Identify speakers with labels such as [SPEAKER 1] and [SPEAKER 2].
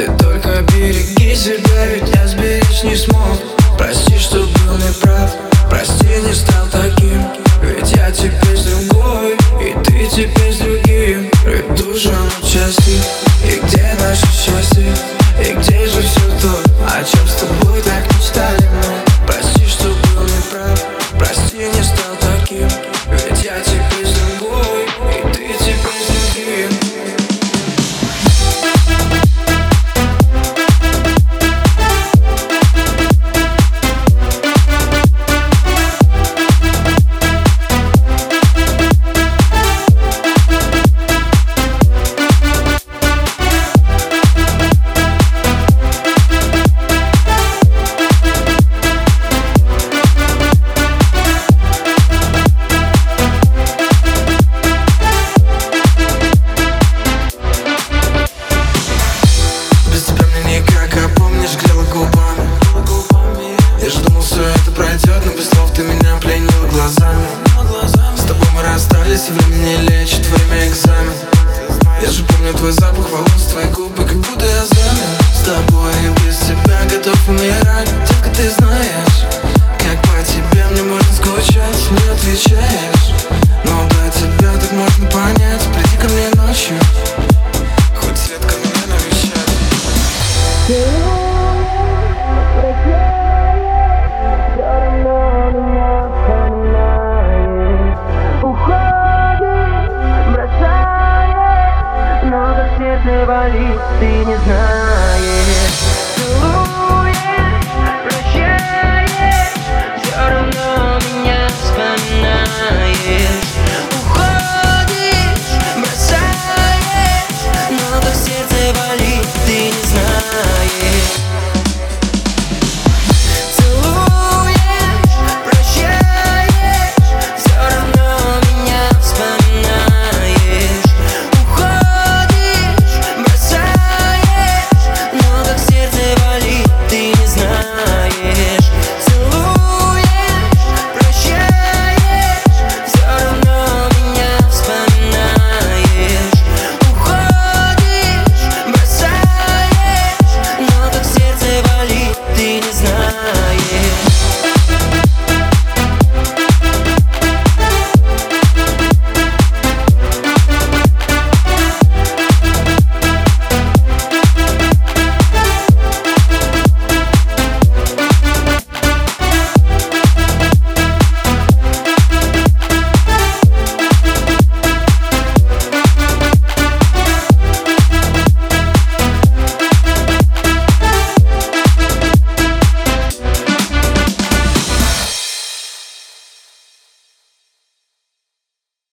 [SPEAKER 1] Ты только береги себя, ведь я сберечь не смог. Прости, что был неправ, прости, не стал таким. Ведь я теперь другой, и ты теперь с другим. Придушим часы, и где наше счастье? пройдет, но без слов ты меня пленил глазами. С тобой мы расстались, и время не лечит, время экзамен. Я же помню твой запах волос, твои губы, как будто я замер. С тобой и без тебя готов умирать, только ты знаешь Как по тебе мне можно скучать, не отвечая again